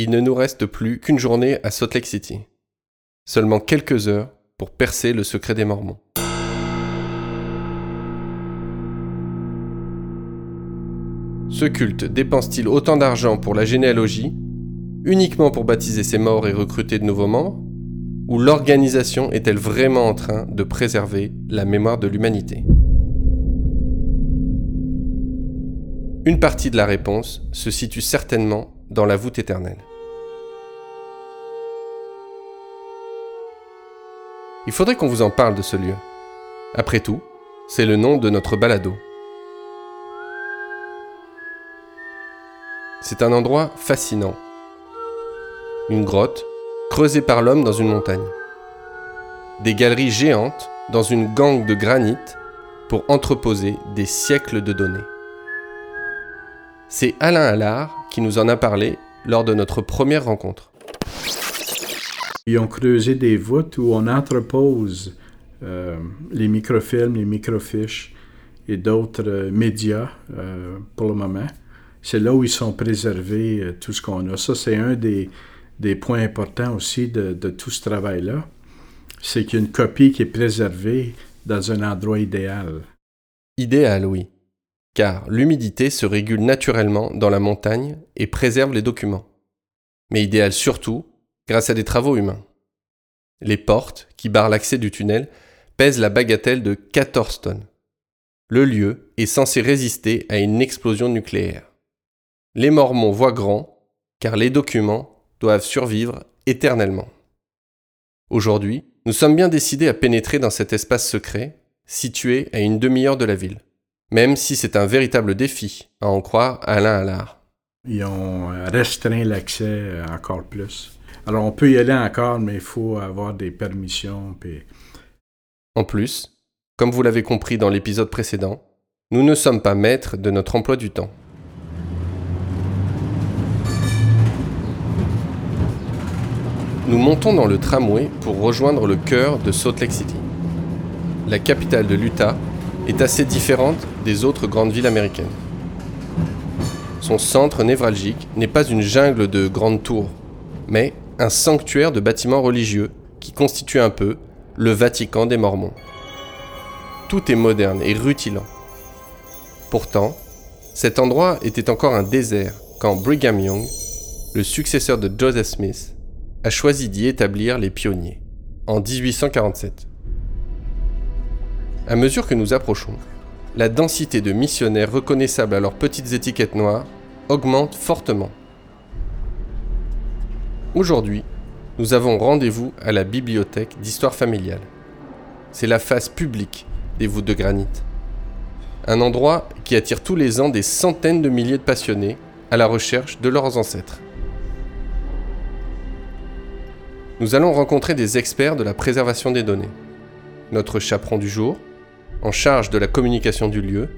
il ne nous reste plus qu'une journée à Salt Lake City. Seulement quelques heures pour percer le secret des Mormons. Ce culte dépense-t-il autant d'argent pour la généalogie, uniquement pour baptiser ses morts et recruter de nouveaux membres, ou l'organisation est-elle vraiment en train de préserver la mémoire de l'humanité? Une partie de la réponse se situe certainement dans la voûte éternelle. Il faudrait qu'on vous en parle de ce lieu. Après tout, c'est le nom de notre balado. C'est un endroit fascinant. Une grotte creusée par l'homme dans une montagne. Des galeries géantes dans une gangue de granit pour entreposer des siècles de données. C'est Alain Allard qui nous en a parlé lors de notre première rencontre. Ils ont creusé des voûtes où on entrepose euh, les microfilms, les microfiches et d'autres euh, médias euh, pour le moment. C'est là où ils sont préservés, tout ce qu'on a. Ça, c'est un des, des, points importants aussi de, de tout ce travail-là. C'est qu'il copie qui est préservée dans un endroit idéal. Idéal, oui car l'humidité se régule naturellement dans la montagne et préserve les documents. Mais idéal surtout grâce à des travaux humains. Les portes, qui barrent l'accès du tunnel, pèsent la bagatelle de 14 tonnes. Le lieu est censé résister à une explosion nucléaire. Les Mormons voient grand, car les documents doivent survivre éternellement. Aujourd'hui, nous sommes bien décidés à pénétrer dans cet espace secret, situé à une demi-heure de la ville même si c'est un véritable défi, à en croire Alain Allard. Ils ont restreint l'accès encore plus. Alors on peut y aller encore, mais il faut avoir des permissions. En plus, comme vous l'avez compris dans l'épisode précédent, nous ne sommes pas maîtres de notre emploi du temps. Nous montons dans le tramway pour rejoindre le cœur de Salt Lake City, la capitale de l'Utah est assez différente des autres grandes villes américaines. Son centre névralgique n'est pas une jungle de grandes tours, mais un sanctuaire de bâtiments religieux qui constitue un peu le Vatican des Mormons. Tout est moderne et rutilant. Pourtant, cet endroit était encore un désert quand Brigham Young, le successeur de Joseph Smith, a choisi d'y établir les pionniers, en 1847. À mesure que nous approchons, la densité de missionnaires reconnaissables à leurs petites étiquettes noires augmente fortement. Aujourd'hui, nous avons rendez-vous à la bibliothèque d'histoire familiale. C'est la face publique des voûtes de granit. Un endroit qui attire tous les ans des centaines de milliers de passionnés à la recherche de leurs ancêtres. Nous allons rencontrer des experts de la préservation des données. Notre chaperon du jour, en charge de la communication du lieu,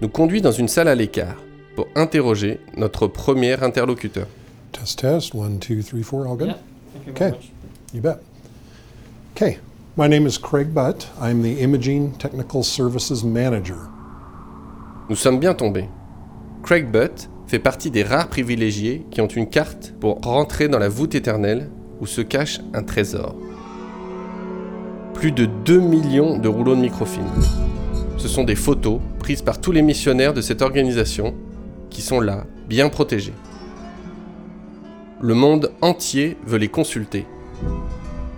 nous conduit dans une salle à l'écart pour interroger notre premier interlocuteur. Test, test. One, two, three, four. All good? Yeah. Thank you okay. Much. You bet. Okay. My name is Craig Butt. I'm the Imaging Technical Services Manager. Nous sommes bien tombés. Craig Butt fait partie des rares privilégiés qui ont une carte pour rentrer dans la voûte éternelle où se cache un trésor plus de 2 millions de rouleaux de microfilm. Ce sont des photos prises par tous les missionnaires de cette organisation qui sont là, bien protégés. Le monde entier veut les consulter,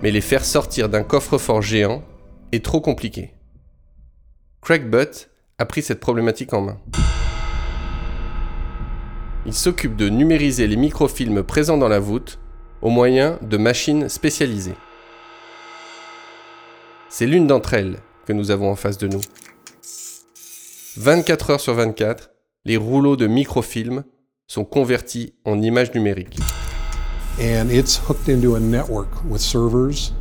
mais les faire sortir d'un coffre-fort géant est trop compliqué. Craig Butt a pris cette problématique en main. Il s'occupe de numériser les microfilms présents dans la voûte au moyen de machines spécialisées. C'est l'une d'entre elles que nous avons en face de nous. 24 heures sur 24, les rouleaux de microfilm sont convertis en images numériques. And it's hooked into a network with servers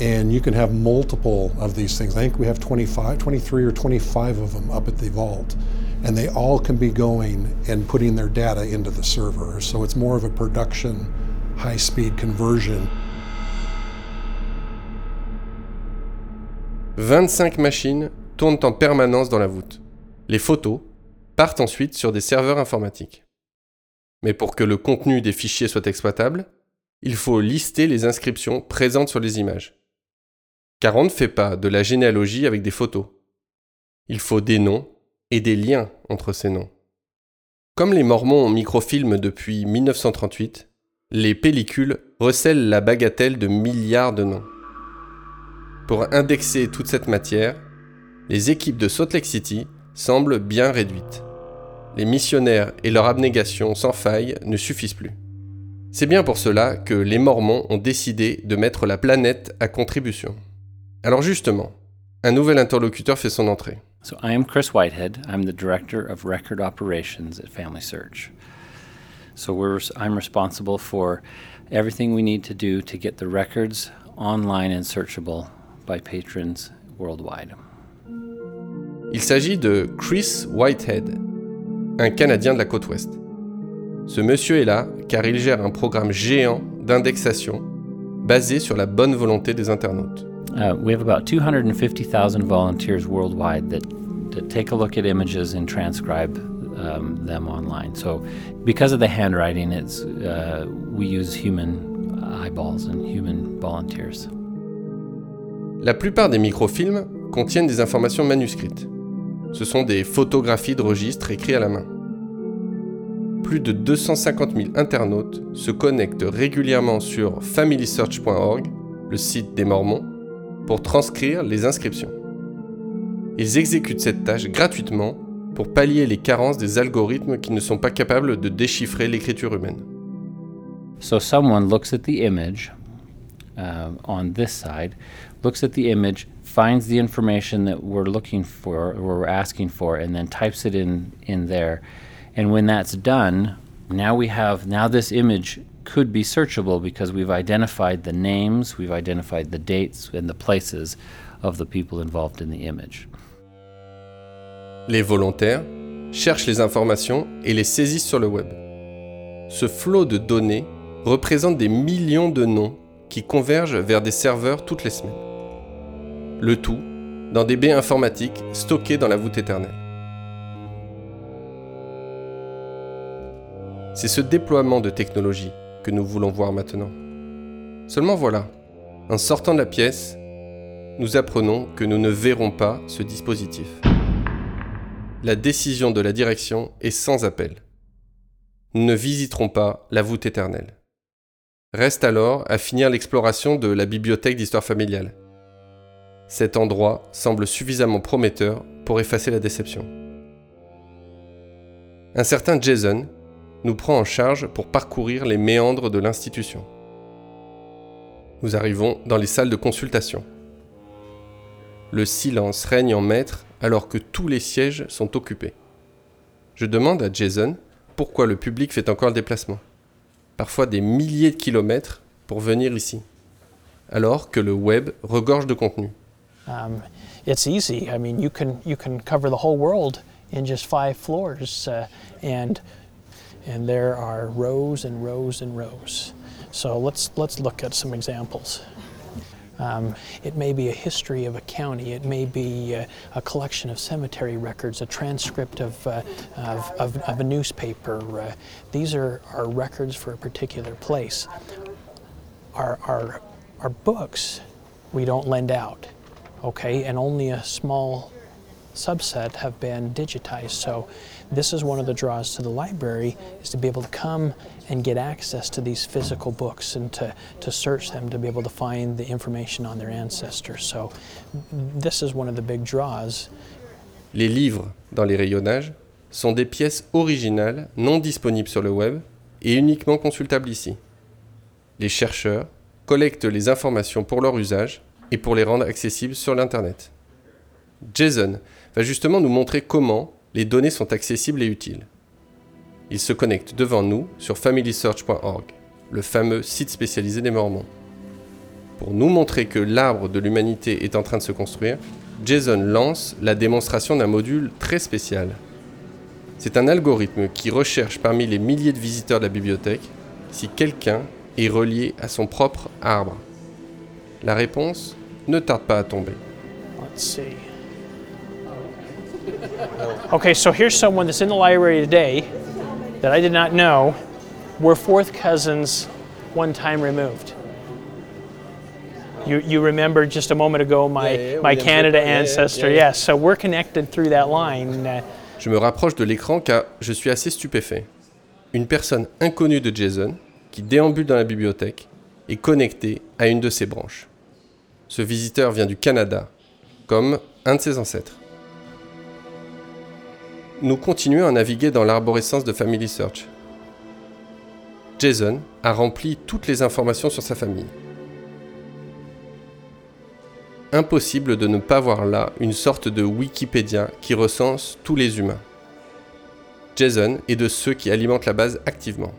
and you can have multiple of these things. I think we have 25, 23 or 25 of them up at the vault. And they all can be going and putting their data into the server. So it's more of a production, high speed conversion. 25 machines tournent en permanence dans la voûte. Les photos partent ensuite sur des serveurs informatiques. Mais pour que le contenu des fichiers soit exploitable, il faut lister les inscriptions présentes sur les images. Car on ne fait pas de la généalogie avec des photos. Il faut des noms et des liens entre ces noms. Comme les Mormons microfilment depuis 1938, les pellicules recèlent la bagatelle de milliards de noms. Pour indexer toute cette matière, les équipes de Salt Lake City semblent bien réduites. Les missionnaires et leur abnégation sans faille ne suffisent plus. C'est bien pour cela que les Mormons ont décidé de mettre la planète à contribution. Alors justement, un nouvel interlocuteur fait son entrée. So I am Chris Whitehead. I'm the director of record operations at Family Search. So we're, I'm responsible for everything we need to do to get the records online and searchable by patrons worldwide. Il s'agit de Chris Whitehead, un Canadien de la côte ouest. Ce monsieur est là car il gère un programme géant d'indexation basé sur la bonne volonté des internautes. Uh, we have about 250,000 volunteers worldwide that, that take a look at images and transcribe um, them online. So, because of the handwriting, it's uh, we use human eyeballs and human volunteers. La plupart des microfilms contiennent des informations manuscrites. Ce sont des photographies de registres écrits à la main. Plus de 250 000 internautes se connectent régulièrement sur familysearch.org, le site des Mormons, pour transcrire les inscriptions. Ils exécutent cette tâche gratuitement pour pallier les carences des algorithmes qui ne sont pas capables de déchiffrer l'écriture humaine. So someone looks at the image uh, on this side, looks at the image, finds the information that we're looking for, or we're asking for, and then types it in in there. And when that's done, now we have now this image could be searchable because we've identified the names, we've identified the dates and the places of the people involved in the image. Les volontaires cherchent les informations et les saisissent sur le web. Ce flot de données représente des millions de noms qui convergent vers des serveurs toutes les semaines. Le tout dans des baies informatiques stockées dans la voûte éternelle. C'est ce déploiement de technologie que nous voulons voir maintenant. Seulement voilà, en sortant de la pièce, nous apprenons que nous ne verrons pas ce dispositif. La décision de la direction est sans appel. Nous ne visiterons pas la voûte éternelle. Reste alors à finir l'exploration de la bibliothèque d'histoire familiale. Cet endroit semble suffisamment prometteur pour effacer la déception. Un certain Jason nous prend en charge pour parcourir les méandres de l'institution. Nous arrivons dans les salles de consultation. Le silence règne en maître alors que tous les sièges sont occupés. Je demande à Jason pourquoi le public fait encore le déplacement, parfois des milliers de kilomètres pour venir ici, alors que le web regorge de contenu. Um, it's easy. I mean, you can you can cover the whole world in just five floors, uh, and and there are rows and rows and rows. So let's let's look at some examples. Um, it may be a history of a county. It may be uh, a collection of cemetery records, a transcript of, uh, of, of, of, a newspaper. Uh, these are, are records for a particular place. Our, our, our books we don't lend out, okay, and only a small subset have been digitized. So this is one of the draws to the library is to be able to come and get access to these physical books and to, to search them to be able to find the information on their ancestors. So this is one of the big draws. Les livres dans les rayonnages sont des pièces originales non disponibles sur le web et uniquement consultables ici. Les chercheurs collectent les informations pour leur usage et pour les rendre accessibles sur l'Internet. Jason va justement nous montrer comment les données sont accessibles et utiles. Il se connecte devant nous sur familysearch.org, le fameux site spécialisé des Mormons. Pour nous montrer que l'arbre de l'humanité est en train de se construire, Jason lance la démonstration d'un module très spécial. C'est un algorithme qui recherche parmi les milliers de visiteurs de la bibliothèque si quelqu'un est relié à son propre arbre. La réponse? Ne tarde pas à tomber. Let's see. Okay, so here's someone that's in the library today that I did not know we're fourth cousins, one time removed. You, you remember just a moment ago my, Yeah, yeah, my Canada ancestor. yeah, yeah. Yes, so we're connected through that line. Uh, Je me rapproche de l'écran car je suis assez stupéfait. Une personne inconnue de Jason, qui déambule dans la bibliothèque, est connectée à une de ses branches. Ce visiteur vient du Canada, comme un de ses ancêtres. Nous continuons à naviguer dans l'arborescence de Family Search. Jason a rempli toutes les informations sur sa famille. Impossible de ne pas voir là une sorte de Wikipédia qui recense tous les humains. Jason est de ceux qui alimentent la base activement.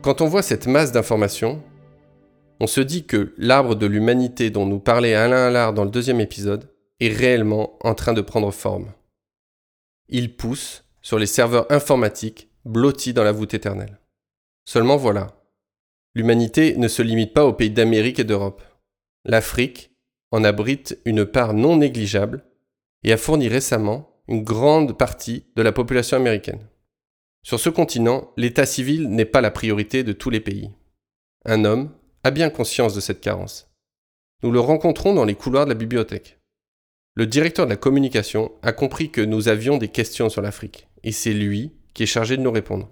Quand on voit cette masse d'informations, on se dit que l'arbre de l'humanité dont nous parlait Alain Allard dans le deuxième épisode est réellement en train de prendre forme. Il pousse sur les serveurs informatiques blottis dans la voûte éternelle. Seulement voilà, l'humanité ne se limite pas aux pays d'Amérique et d'Europe. L'Afrique en abrite une part non négligeable et a fourni récemment une grande partie de la population américaine. Sur ce continent, l'état civil n'est pas la priorité de tous les pays. Un homme a bien conscience de cette carence. Nous le rencontrons dans les couloirs de la bibliothèque. Le directeur de la communication a compris que nous avions des questions sur l'Afrique, et c'est lui qui est chargé de nous répondre.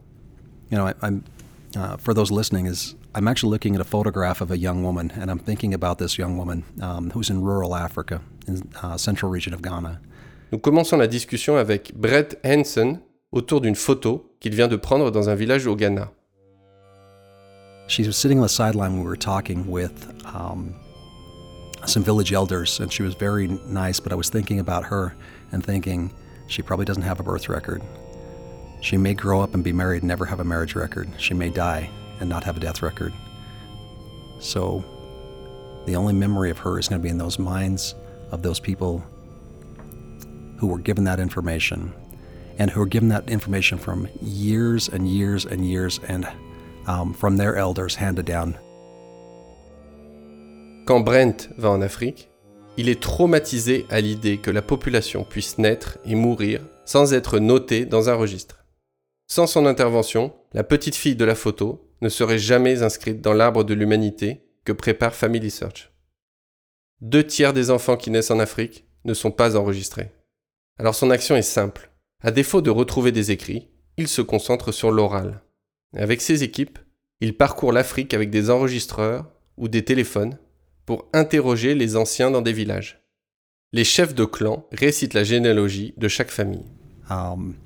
You know, I, I'm uh, for those listening is I'm actually looking at a photograph of a young woman, and I'm thinking about this young woman um, who's in rural Africa, in uh, central region of Ghana. Nous commençons la discussion avec Brett Hansen autour d'une photo qu'il vient de prendre dans un village au Ghana. She was sitting on the sideline when we were talking with um, some village elders, and she was very nice. But I was thinking about her and thinking she probably doesn't have a birth record. She may grow up and be married and never have a marriage record. She may die and not have a death record. So the only memory of her is going to be in those minds of those people who were given that information and who were given that information from years and years and years and um. Quand Brent va en Afrique, il est traumatisé à l'idée que la population puisse naître et mourir sans être notée dans un registre. Sans son intervention, la petite fille de la photo ne serait jamais inscrite dans l'arbre de l'humanité que prépare Family Search. Deux tiers des enfants qui naissent en Afrique ne sont pas enregistrés. Alors son action est simple. À défaut de retrouver des écrits, il se concentre sur l'oral. Avec ses équipes, il parcourt l'Afrique avec des enregistreurs ou des téléphones pour interroger les anciens dans des villages. Les chefs de clan récitent la généalogie de chaque famille. Um,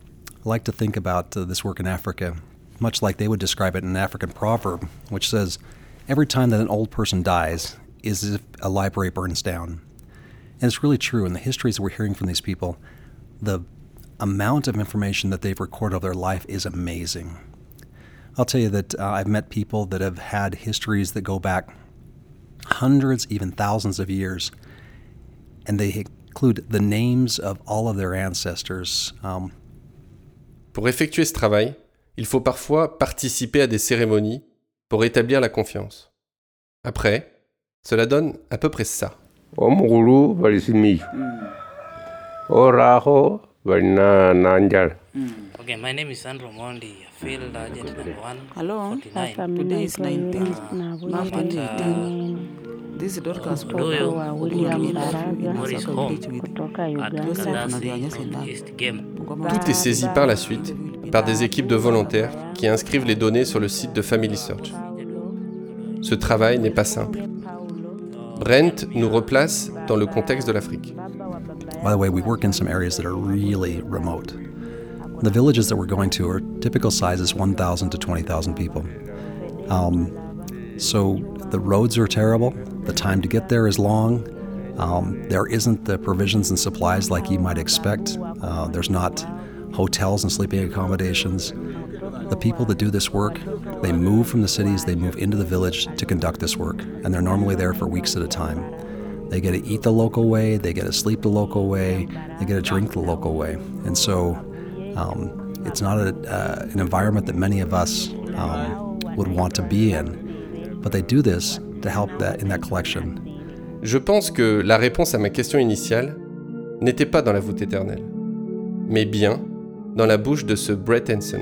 I like to think about uh, this work in Africa, much like they would describe it in an African proverb, which says, Every time that an old person dies is as if a library burns down. And it's really true. In the histories that we're hearing from these people, the amount of information that they've recorded of their life is amazing. I'll tell you that uh, I've met people that have had histories that go back hundreds, even thousands of years, and they include the names of all of their ancestors. Um, Pour effectuer ce travail, il faut parfois participer à des cérémonies pour établir la confiance. Après, cela donne à peu près ça. omukulu bali simiyu oraho bali na nanjala Okay, my name is Andrew Mondi, field agent number one. Hello, 49. today is 19th, month 2018. This is Dorcas Huyo Poko wa William Morris Home at. Kadasi. East Game. Tout est saisi par la suite par des équipes de volontaires qui inscrivent les données sur le site de Family Search. Ce travail n'est pas simple. Brent nous replace dans le contexte de l'Afrique. By the way, we work in some areas that are really remote. The villages that we're going to are typical sizes 1,000 to 20,000 people. Um, so the roads are terrible. The time to get there is long. Um, there isn't the provisions and supplies like you might expect. Uh, there's not hotels and sleeping accommodations. The people that do this work, they move from the cities, they move into the village to conduct this work, and they're normally there for weeks at a time. They get to eat the local way, they get to sleep the local way, they get to drink the local way. And so um, it's not a, uh, an environment that many of us um, would want to be in, but they do this to help that in that collection. Je pense que la réponse à ma question initiale n'était pas dans la voûte éternelle, mais bien dans la bouche de ce Brett Henson.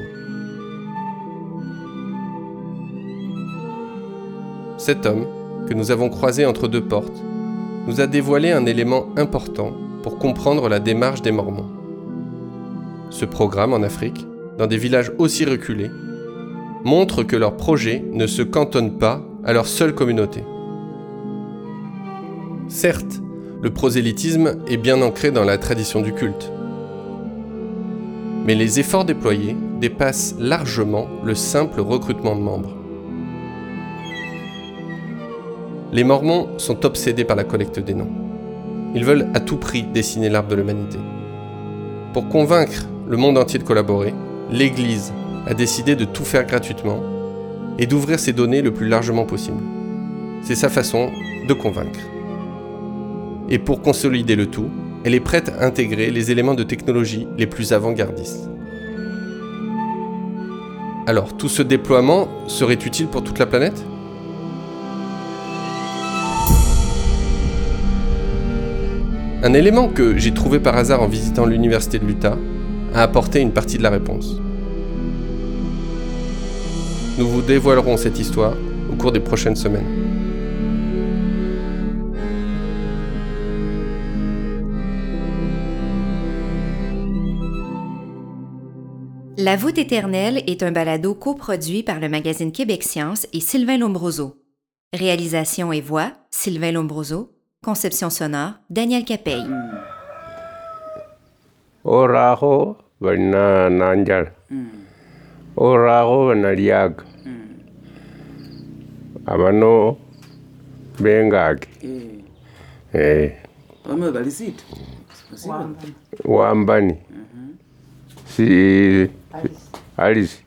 Cet homme que nous avons croisé entre deux portes nous a dévoilé un élément important pour comprendre la démarche des Mormons. Ce programme en Afrique, dans des villages aussi reculés, montre que leur projet ne se cantonne pas à leur seule communauté. Certes, le prosélytisme est bien ancré dans la tradition du culte. Mais les efforts déployés dépassent largement le simple recrutement de membres. Les Mormons sont obsédés par la collecte des noms. Ils veulent à tout prix dessiner l'arbre de l'humanité. Pour convaincre le monde entier de collaborer, l'Église a décidé de tout faire gratuitement et d'ouvrir ses données le plus largement possible. C'est sa façon de convaincre. Et pour consolider le tout, elle est prête à intégrer les éléments de technologie les plus avant-gardistes. Alors, tout ce déploiement serait utile pour toute la planète? Un élément que j'ai trouvé par hasard en visitant l'université de l'Utah a apporté une partie de la réponse. Nous vous dévoilerons cette histoire au cours des prochaines semaines. La voûte éternelle est un balado coproduit par le magazine Québec Science et Sylvain Lombroso. Réalisation et voix, Sylvain Lombroso. Conception sonore, Daniel Capey. Oraho bana nanjal. Oraho bana liag. Abano bengaki. Eh. Bamwe balisita. Wambani. Si Alice.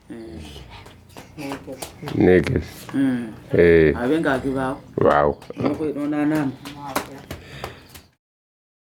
niggas. Mm. Hey. Abenga out? Wow.